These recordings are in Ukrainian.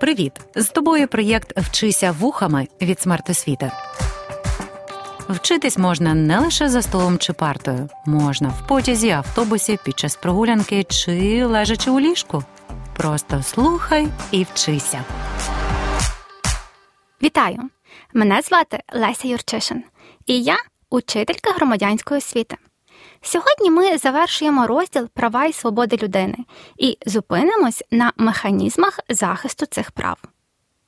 Привіт! З тобою проєкт Вчися вухами від смертосвіти. Вчитись можна не лише за столом чи партою, можна в потязі, автобусі, під час прогулянки чи лежачи у ліжку. Просто слухай і вчися. Вітаю! Мене звати Леся Юрчишин, і я учителька громадянської освіти. Сьогодні ми завершуємо розділ права і свободи людини і зупинимось на механізмах захисту цих прав.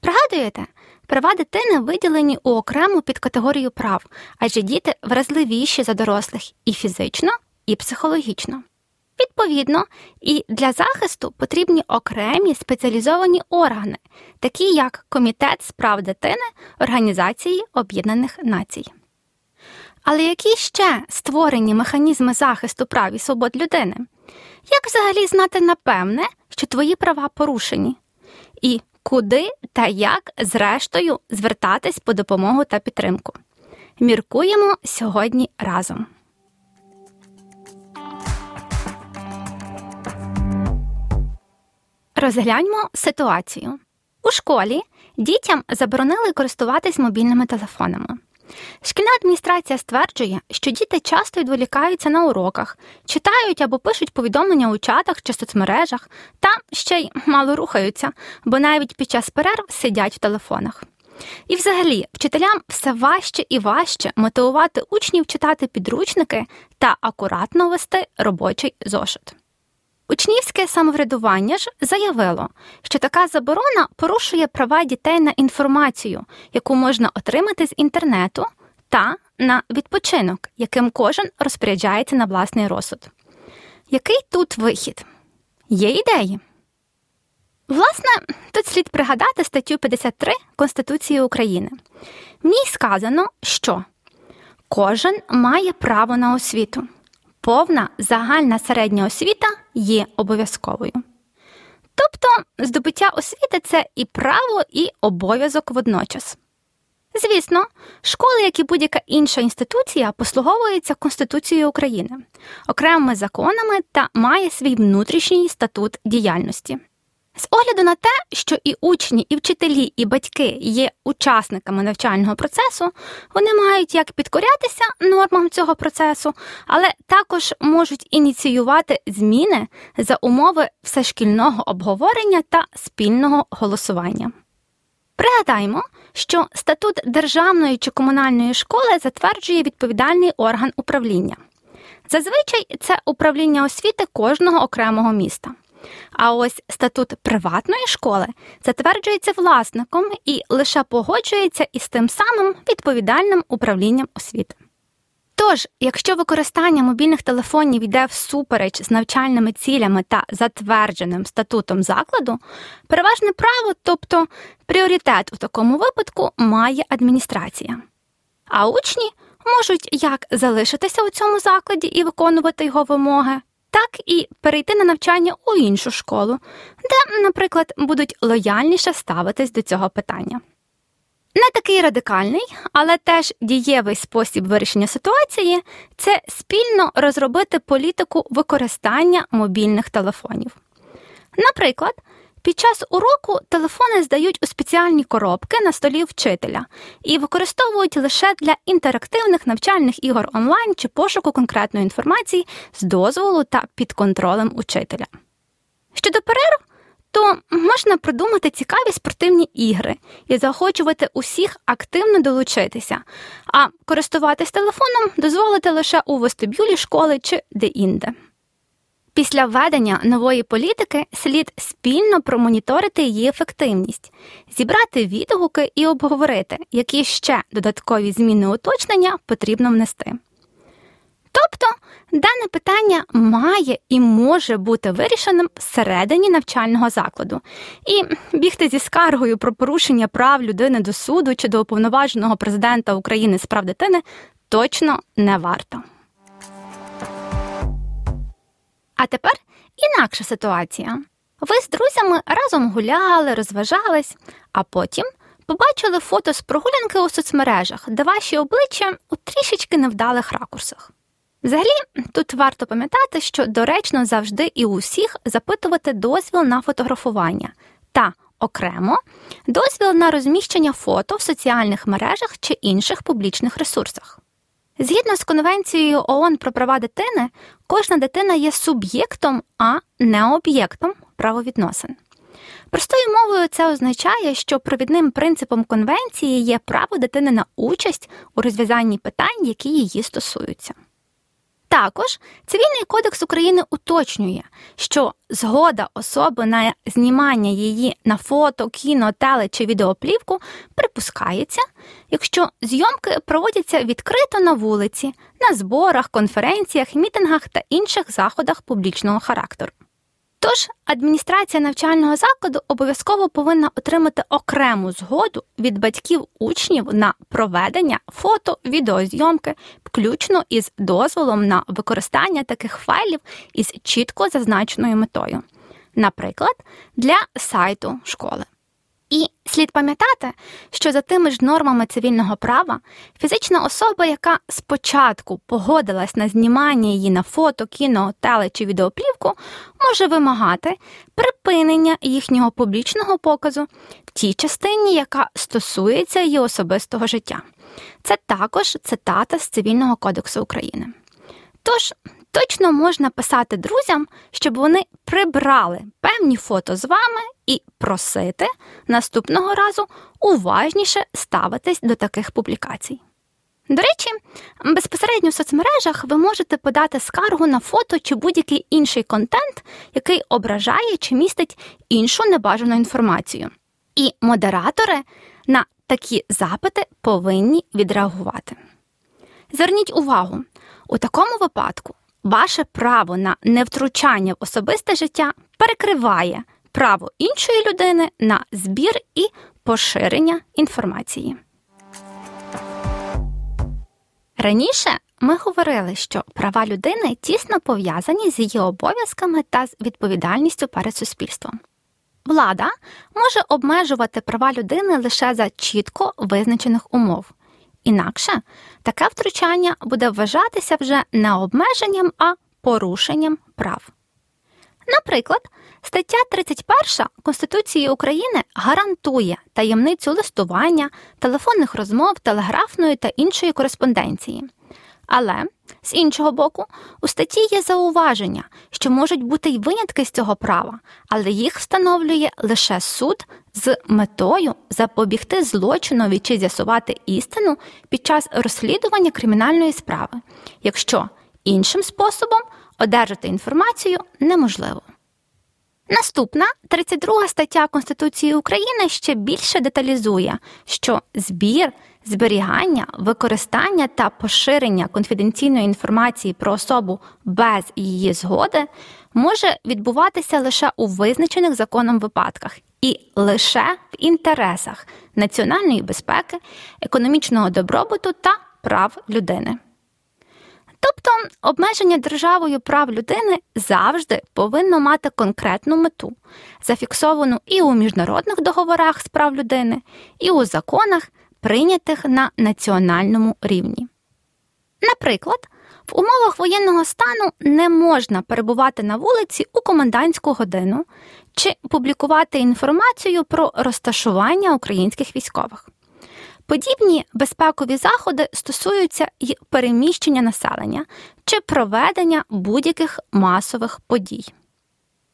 Пригадуєте, права дитини виділені у окрему підкатегорію прав, адже діти вразливіші за дорослих і фізично, і психологічно. Відповідно, і для захисту потрібні окремі спеціалізовані органи, такі як Комітет з прав дитини Організації Об'єднаних Націй. Але які ще створені механізми захисту прав і свобод людини? Як взагалі знати напевне, що твої права порушені? І куди та як, зрештою, звертатись по допомогу та підтримку? Міркуємо сьогодні разом. Розгляньмо ситуацію. У школі дітям заборонили користуватись мобільними телефонами. Шкільна адміністрація стверджує, що діти часто відволікаються на уроках, читають або пишуть повідомлення у чатах чи соцмережах, та ще й мало рухаються, бо навіть під час перерв сидять в телефонах. І, взагалі, вчителям все важче і важче мотивувати учнів читати підручники та акуратно вести робочий зошит. Учнівське самоврядування ж заявило, що така заборона порушує права дітей на інформацію, яку можна отримати з інтернету, та на відпочинок, яким кожен розпоряджається на власний розсуд. Який тут вихід? Є ідеї? Власне, тут слід пригадати статтю 53 Конституції України. В ній сказано, що кожен має право на освіту повна загальна середня освіта є обов'язковою. Тобто здобуття освіти це і право, і обов'язок водночас. Звісно, школи, як і будь-яка інша інституція, послуговуються Конституцією України, окремими законами та має свій внутрішній статут діяльності. З огляду на те, що і учні, і вчителі, і батьки є учасниками навчального процесу, вони мають як підкорятися нормам цього процесу, але також можуть ініціювати зміни за умови всешкільного обговорення та спільного голосування. Пригадаємо, що статут державної чи комунальної школи затверджує відповідальний орган управління. Зазвичай це управління освіти кожного окремого міста. А ось статут приватної школи затверджується власником і лише погоджується із тим самим відповідальним управлінням освіти. Тож, якщо використання мобільних телефонів йде всупереч з навчальними цілями та затвердженим статутом закладу, переважне право, тобто пріоритет у такому випадку, має адміністрація. А учні можуть як залишитися у цьому закладі і виконувати його вимоги, так і перейти на навчання у іншу школу, де, наприклад, будуть лояльніше ставитись до цього питання. Не такий радикальний, але теж дієвий спосіб вирішення ситуації це спільно розробити політику використання мобільних телефонів. Наприклад, під час уроку телефони здають у спеціальні коробки на столі вчителя і використовують лише для інтерактивних навчальних ігор онлайн чи пошуку конкретної інформації з дозволу та під контролем учителя. Щодо перерв, то можна придумати цікаві спортивні ігри і заохочувати усіх активно долучитися, а користуватись телефоном дозволити лише у вестибюлі школи чи де-інде. Після введення нової політики слід спільно промоніторити її ефективність, зібрати відгуки і обговорити, які ще додаткові зміни уточнення потрібно внести. Тобто дане питання має і може бути вирішеним всередині навчального закладу, і бігти зі скаргою про порушення прав людини до суду чи до уповноваженого президента України з прав дитини точно не варто. А тепер інакша ситуація. Ви з друзями разом гуляли, розважались, а потім побачили фото з прогулянки у соцмережах, де ваші обличчя у трішечки невдалих ракурсах. Взагалі, тут варто пам'ятати, що доречно завжди і у всіх запитувати дозвіл на фотографування та окремо дозвіл на розміщення фото в соціальних мережах чи інших публічних ресурсах. Згідно з Конвенцією ООН про права дитини, кожна дитина є суб'єктом, а не об'єктом правовідносин. Простою мовою це означає, що провідним принципом конвенції є право дитини на участь у розв'язанні питань, які її стосуються. Також Цивільний кодекс України уточнює, що згода особи на знімання її на фото, кіно, теле чи відеоплівку припускається, якщо зйомки проводяться відкрито на вулиці, на зборах, конференціях, мітингах та інших заходах публічного характеру. Тож адміністрація навчального закладу обов'язково повинна отримати окрему згоду від батьків учнів на проведення фото, відеозйомки, включно із дозволом на використання таких файлів із чітко зазначеною метою, наприклад, для сайту школи. І слід пам'ятати, що за тими ж нормами цивільного права фізична особа, яка спочатку погодилась на знімання її на фото, кіно, теле чи відеоплівку, може вимагати припинення їхнього публічного показу в тій частині, яка стосується її особистого життя. Це також цитата з Цивільного кодексу України. Тож точно можна писати друзям, щоб вони прибрали певні фото з вами і просити наступного разу уважніше ставитись до таких публікацій. До речі, безпосередньо в соцмережах ви можете подати скаргу на фото чи будь-який інший контент, який ображає чи містить іншу небажану інформацію. І модератори на такі запити повинні відреагувати. Зверніть увагу, у такому випадку ваше право на невтручання в особисте життя перекриває право іншої людини на збір і поширення інформації. Раніше ми говорили, що права людини тісно пов'язані з її обов'язками та з відповідальністю перед суспільством. Влада може обмежувати права людини лише за чітко визначених умов. Інакше таке втручання буде вважатися вже не обмеженням, а порушенням прав. Наприклад, стаття 31 Конституції України гарантує таємницю листування, телефонних розмов, телеграфної та іншої кореспонденції. Але з іншого боку, у статті є зауваження, що можуть бути й винятки з цього права, але їх встановлює лише суд з метою запобігти злочинові чи з'ясувати істину під час розслідування кримінальної справи, якщо іншим способом одержати інформацію неможливо. Наступна 32 стаття Конституції України ще більше деталізує, що збір, зберігання, використання та поширення конфіденційної інформації про особу без її згоди може відбуватися лише у визначених законом випадках і лише в інтересах національної безпеки, економічного добробуту та прав людини. Тобто обмеження державою прав людини завжди повинно мати конкретну мету, зафіксовану і у міжнародних договорах з прав людини, і у законах, прийнятих на національному рівні. Наприклад, в умовах воєнного стану не можна перебувати на вулиці у комендантську годину чи публікувати інформацію про розташування українських військових. Подібні безпекові заходи стосуються й переміщення населення чи проведення будь-яких масових подій.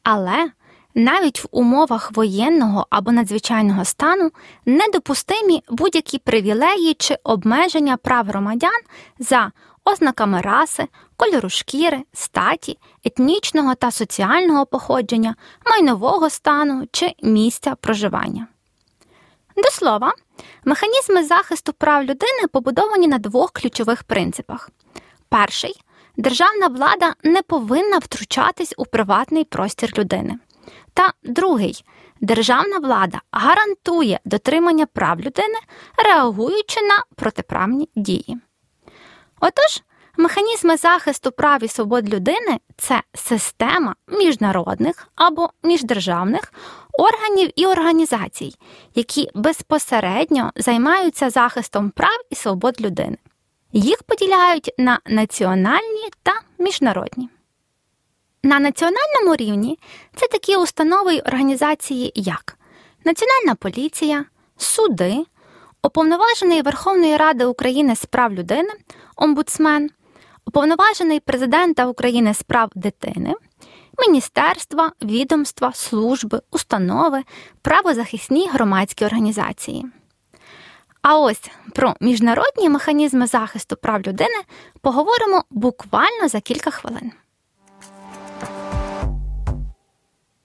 Але навіть в умовах воєнного або надзвичайного стану недопустимі будь-які привілеї чи обмеження прав громадян за ознаками раси, кольору шкіри, статі, етнічного та соціального походження, майнового стану чи місця проживання. До слова, механізми захисту прав людини побудовані на двох ключових принципах. Перший державна влада не повинна втручатись у приватний простір людини. Та другий державна влада гарантує дотримання прав людини, реагуючи на протиправні дії. Отож, механізми захисту прав і свобод людини це система міжнародних або міждержавних органів і організацій, які безпосередньо займаються захистом прав і свобод людини. Їх поділяють на національні та міжнародні. На національному рівні це такі установи й організації, як Національна поліція, суди, уповноважений Верховної Ради України з прав людини, омбудсмен, уповноважений президента України з прав дитини, міністерства, відомства, служби, установи, правозахисні громадські організації. А ось про міжнародні механізми захисту прав людини поговоримо буквально за кілька хвилин.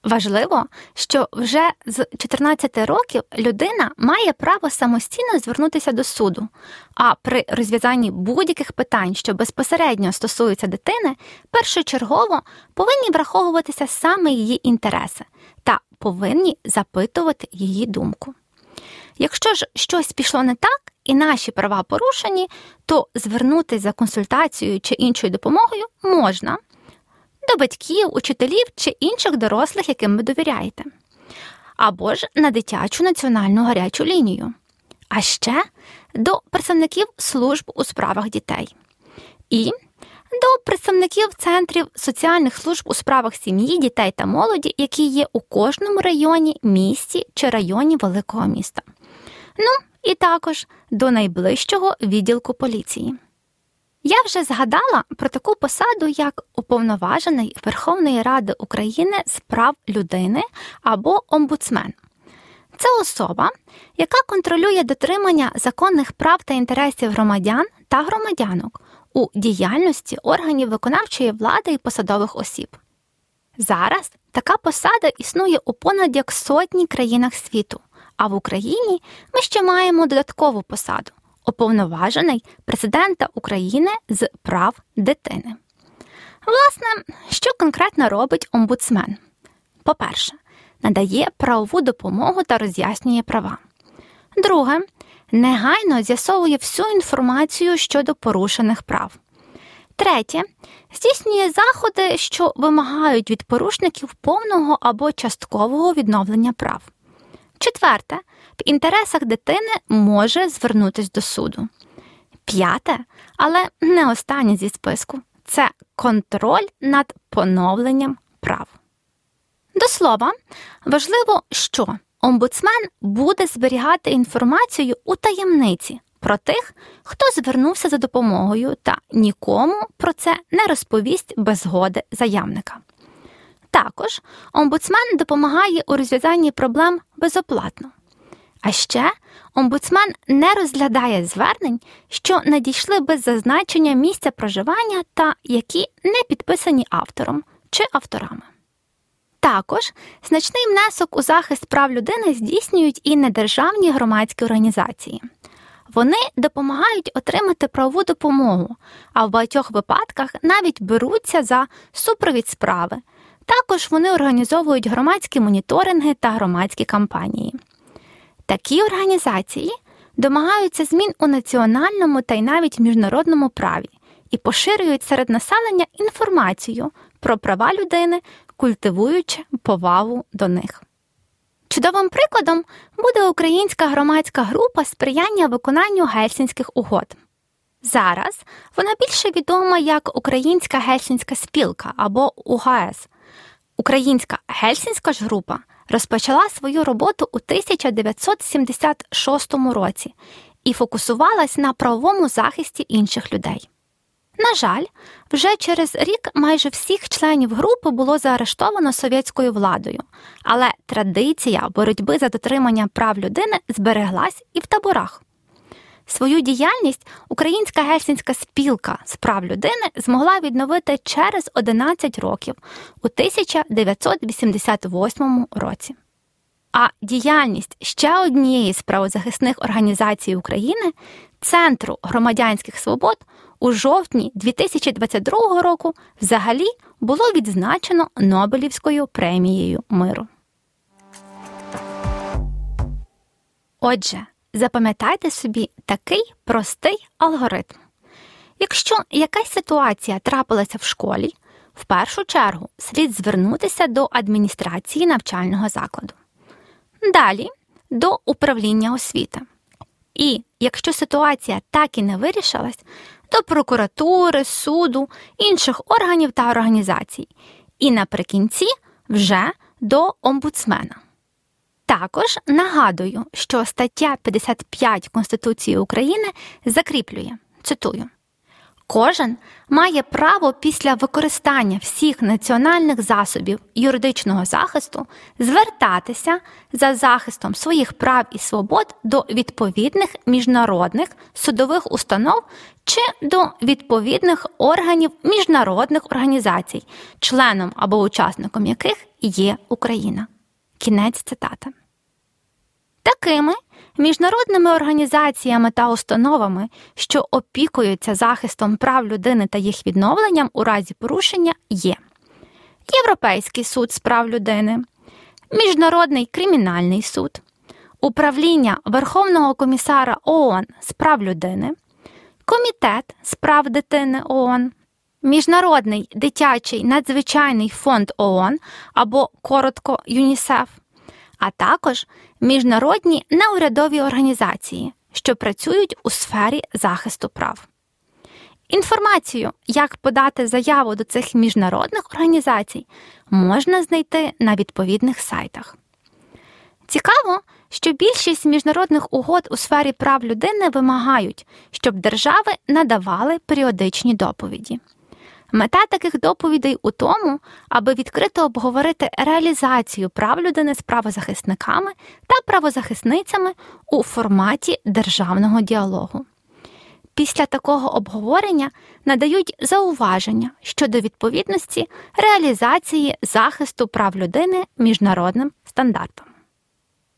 Важливо, що вже з 14 років людина має право самостійно звернутися до суду, а при розв'язанні будь-яких питань, що безпосередньо стосуються дитини, першочергово повинні враховуватися саме її інтереси та повинні запитувати її думку. Якщо ж щось пішло не так і наші права порушені, то звернутися за консультацією чи іншою допомогою можна до батьків, учителів чи інших дорослих, яким ви довіряєте, або ж на дитячу національну гарячу лінію, а ще до представників служб у справах дітей і до представників центрів соціальних служб у справах сім'ї, дітей та молоді, які є у кожному районі, місті чи районі великого міста. Ну і також до найближчого відділку поліції. Я вже згадала про таку посаду, як уповноважений Верховної Ради України з прав людини або омбудсмен. Це особа, яка контролює дотримання законних прав та інтересів громадян та громадянок у діяльності органів виконавчої влади і посадових осіб. Зараз така посада існує у понад як сотні країнах світу, а в Україні ми ще маємо додаткову посаду уповноважений президента України з прав дитини. Власне, що конкретно робить омбудсмен? По-перше, надає правову допомогу та роз'яснює права. Друге, негайно з'ясовує всю інформацію щодо порушених прав. Третє, здійснює заходи, що вимагають від порушників повного або часткового відновлення прав. Четверте, інтересах дитини може звернутися до суду. П'яте, але не останнє зі списку це контроль над поновленням прав. До слова, важливо, що омбудсмен буде зберігати інформацію у таємниці про тих, хто звернувся за допомогою, та нікому про це не розповість без згоди заявника. Також омбудсмен допомагає у розв'язанні проблем безоплатно. А ще омбудсмен не розглядає звернень, що надійшли без зазначення місця проживання та які не підписані автором чи авторами. Також значний внесок у захист прав людини здійснюють і недержавні громадські організації. Вони допомагають отримати правову допомогу, а в багатьох випадках навіть беруться за супровід справи. Також вони організовують громадські моніторинги та громадські кампанії. Такі організації домагаються змін у національному та й навіть міжнародному праві і поширюють серед населення інформацію про права людини, культивуючи повагу до них. Чудовим прикладом буде українська громадська група сприяння виконанню гельсінських угод. Зараз вона більше відома як Українська гельсінська спілка або УГС. Українська гельсінська ж група розпочала свою роботу у 1976 році і фокусувалась на правовому захисті інших людей. На жаль, вже через рік майже всіх членів групи було заарештовано совєтською владою, але традиція боротьби за дотримання прав людини збереглась і в таборах. Свою діяльність Українська гельсінська спілка з прав людини змогла відновити через 11 років у 1988 році. А діяльність ще однієї з правозахисних організацій України Центру громадянських свобод у жовтні 2022 року взагалі було відзначено Нобелівською премією миру. Отже, запам'ятайте собі такий простий алгоритм. Якщо якась ситуація трапилася в школі, в першу чергу слід звернутися до адміністрації навчального закладу. Далі до управління освіти. І якщо ситуація так і не вирішилась, до прокуратури, суду, інших органів та організацій. І наприкінці вже до омбудсмена. Також нагадую, що стаття 55 Конституції України закріплює цитую. Кожен має право після використання всіх національних засобів юридичного захисту звертатися за захистом своїх прав і свобод до відповідних міжнародних судових установ чи до відповідних органів міжнародних організацій, членом або учасником яких є Україна. Кінець цитати. Такими міжнародними організаціями та установами, що опікуються захистом прав людини та їх відновленням у разі порушення, є Європейський суд з прав людини, Міжнародний кримінальний суд, Управління Верховного комісара ООН з прав людини, Комітет з прав дитини ООН. Міжнародний дитячий надзвичайний фонд ООН або коротко ЮНІСЕФ, а також міжнародні неурядові організації, що працюють у сфері захисту прав. Інформацію, як подати заяву до цих міжнародних організацій, можна знайти на відповідних сайтах. Цікаво, що більшість міжнародних угод у сфері прав людини вимагають, щоб держави надавали періодичні доповіді. Мета таких доповідей у тому, аби відкрито обговорити реалізацію прав людини з правозахисниками та правозахисницями у форматі державного діалогу. Після такого обговорення надають зауваження щодо відповідності реалізації захисту прав людини міжнародним стандартам.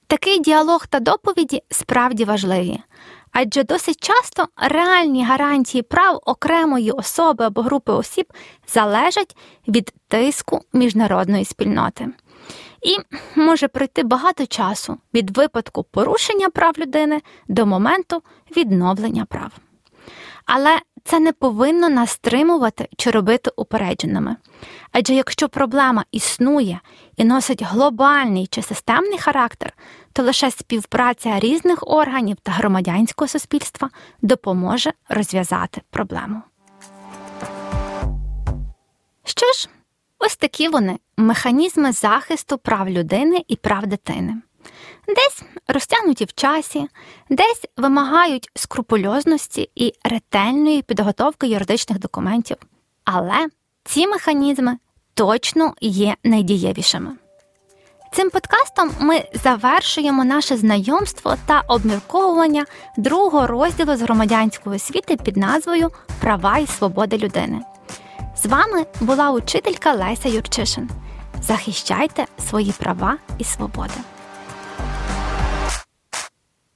Такий діалог та доповіді справді важливі, адже досить часто реальні гарантії прав окремої особи або групи осіб залежать від тиску міжнародної спільноти. І може пройти багато часу від випадку порушення прав людини до моменту відновлення прав. Але це не повинно нас стримувати чи робити упередженими. Адже якщо проблема існує і носить глобальний чи системний характер, то лише співпраця різних органів та громадянського суспільства допоможе розв'язати проблему. Що ж, ось такі вони механізми захисту прав людини і прав дитини. Десь розтягнуті в часі, десь вимагають скрупульозності і ретельної підготовки юридичних документів. Але ці механізми точно є найдієвішими. Цим подкастом ми завершуємо наше знайомство та обмірковування другого розділу з громадянської освіти під назвою Права і свободи людини. З вами була учителька Леся Юрчишин. Захищайте свої права і свободи.